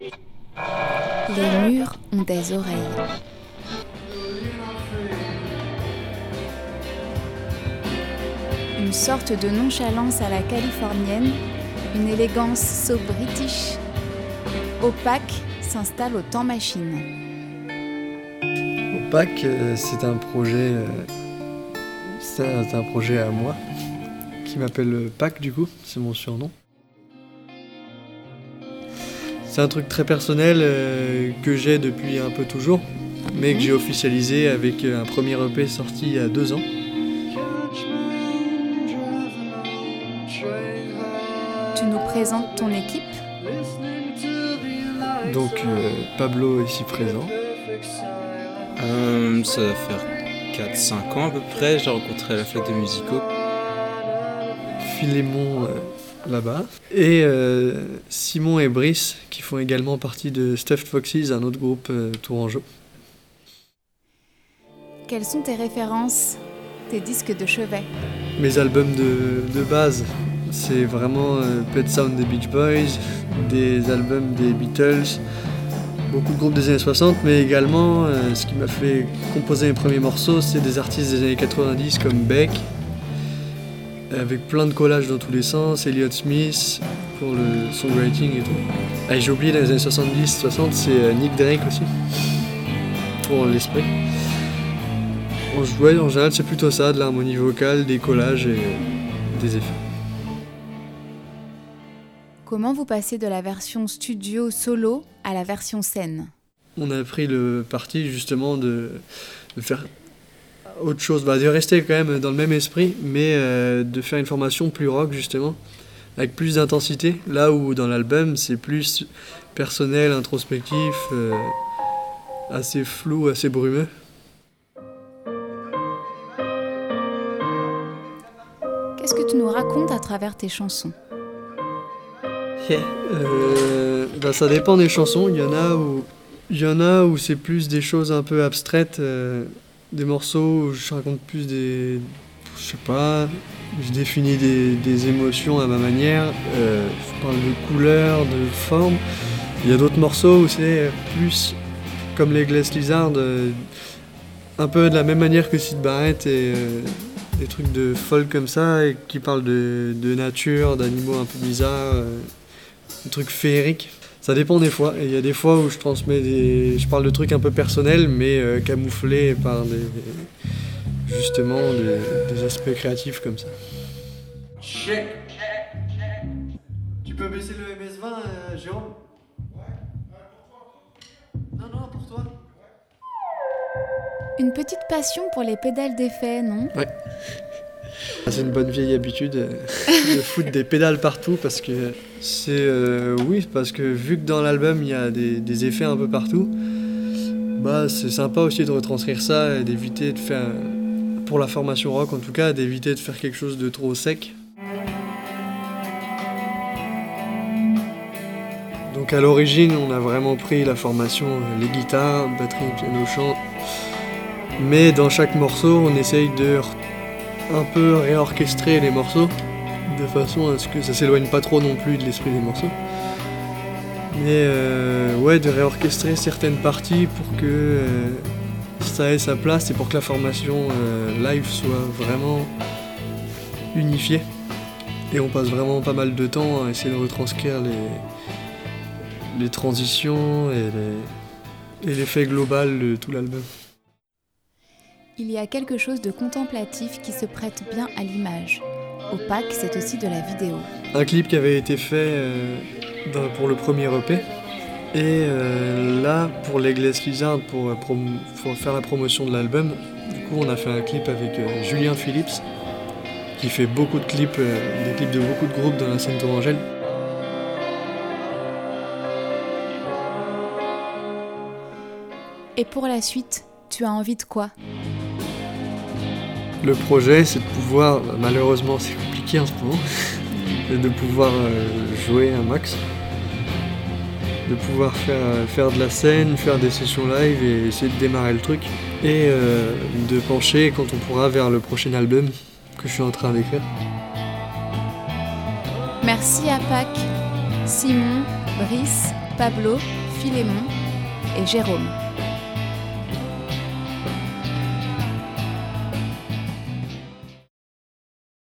Les murs ont des oreilles. Une sorte de nonchalance à la californienne, une élégance so british. Opaque s'installe au temps machine. Opaque, euh, c'est un projet, euh, c'est un projet à moi qui m'appelle Pac du coup, c'est mon surnom. C'est un truc très personnel euh, que j'ai depuis un peu toujours, mais que j'ai officialisé avec un premier EP sorti il y a deux ans. Tu nous présentes ton équipe Donc euh, Pablo ici présent. Euh, ça va faire 4-5 ans à peu près, j'ai rencontré à la fête de musicaux. Philémon euh, là-bas. Et euh, Simon et Brice qui font également partie de Stuffed Foxes, un autre groupe euh, tourangeau. Quelles sont tes références? Tes disques de chevet? Mes albums de, de base, c'est vraiment euh, Pet Sound des Beach Boys, des albums des Beatles, beaucoup de groupes des années 60, mais également euh, ce qui m'a fait composer mes premiers morceaux, c'est des artistes des années 90 comme Beck, avec plein de collages dans tous les sens, Elliott Smith pour le songwriting et tout. Ah, et j'ai oublié dans les années 70-60, c'est euh, Nick Drake aussi, pour l'esprit. En, ouais, en général, c'est plutôt ça, de l'harmonie vocale, des collages et euh, des effets. Comment vous passez de la version studio solo à la version scène? On a pris le parti justement de, de faire autre chose, bah, de rester quand même dans le même esprit, mais euh, de faire une formation plus rock justement, avec plus d'intensité. Là où dans l'album c'est plus personnel, introspectif, euh, assez flou, assez brumeux. Qu'est-ce que tu nous racontes à travers tes chansons? Euh, bah, ça dépend des chansons. Il y en a où, il y en a où c'est plus des choses un peu abstraites, euh, des morceaux où je raconte plus des, je sais pas, je définis des, émotions à ma manière. euh, je parle de couleurs, de formes. Il y a d'autres morceaux où c'est plus comme les Glass Lizard, euh, un peu de la même manière que Sid Barrett et euh, des trucs de folk comme ça et qui parlent de, nature, d'animaux un peu bizarres. des trucs féeriques. Ça dépend des fois. Et il y a des fois où je transmets des. Je parle de trucs un peu personnels, mais euh, camouflés par des. Justement, des, des aspects créatifs comme ça. Check Tu peux baisser le MS20, Jérôme? Non, non, pour toi. Une petite passion pour les pédales d'effet, non? Ah, C'est une bonne vieille habitude euh, de foutre des pédales partout parce que c'est. euh, oui, parce que vu que dans l'album il y a des, des effets un peu partout, bah c'est sympa aussi de retranscrire ça et d'éviter de faire. Pour la formation rock en tout cas, d'éviter de faire quelque chose de trop sec. Donc à l'origine, on a vraiment pris la formation euh, les guitares, batterie, piano, chant. Mais dans chaque morceau, on essaye de un peu réorchestrer les morceaux de façon à ce que ça s'éloigne pas trop non plus de l'esprit des morceaux. Mais euh, ouais, de réorchestrer certaines parties pour que euh, ça ait sa place et pour que la formation euh, live soit vraiment unifiée. Et on passe vraiment pas mal de temps à essayer de retranscrire les, transitions et l'effet global de tout l'album. Il y a quelque chose de contemplatif qui se prête bien à l'image. Opaque, c'est aussi de la vidéo. un clip qui avait été fait euh, dans- pour le premier EP. Et euh, là, pour les Glass Lizard, pour, euh, pour faire la promotion de l'album, du coup, on a fait un clip avec euh, Julien Phillips, qui fait beaucoup de clips, des clips de beaucoup de groupes dans la scène tourangelle. Et pour la suite, tu as envie de quoi? Le projet, c'est de pouvoir, malheureusement, c'est compliqué en ce moment, de pouvoir euh, jouer un max, de pouvoir faire, faire de la scène, faire des sessions live et essayer de démarrer le truc, et euh, de pencher quand on pourra vers le prochain album que je suis en train d'écrire. Merci à Pâques, Simon, Brice Pablo, Philémon et Jérôme.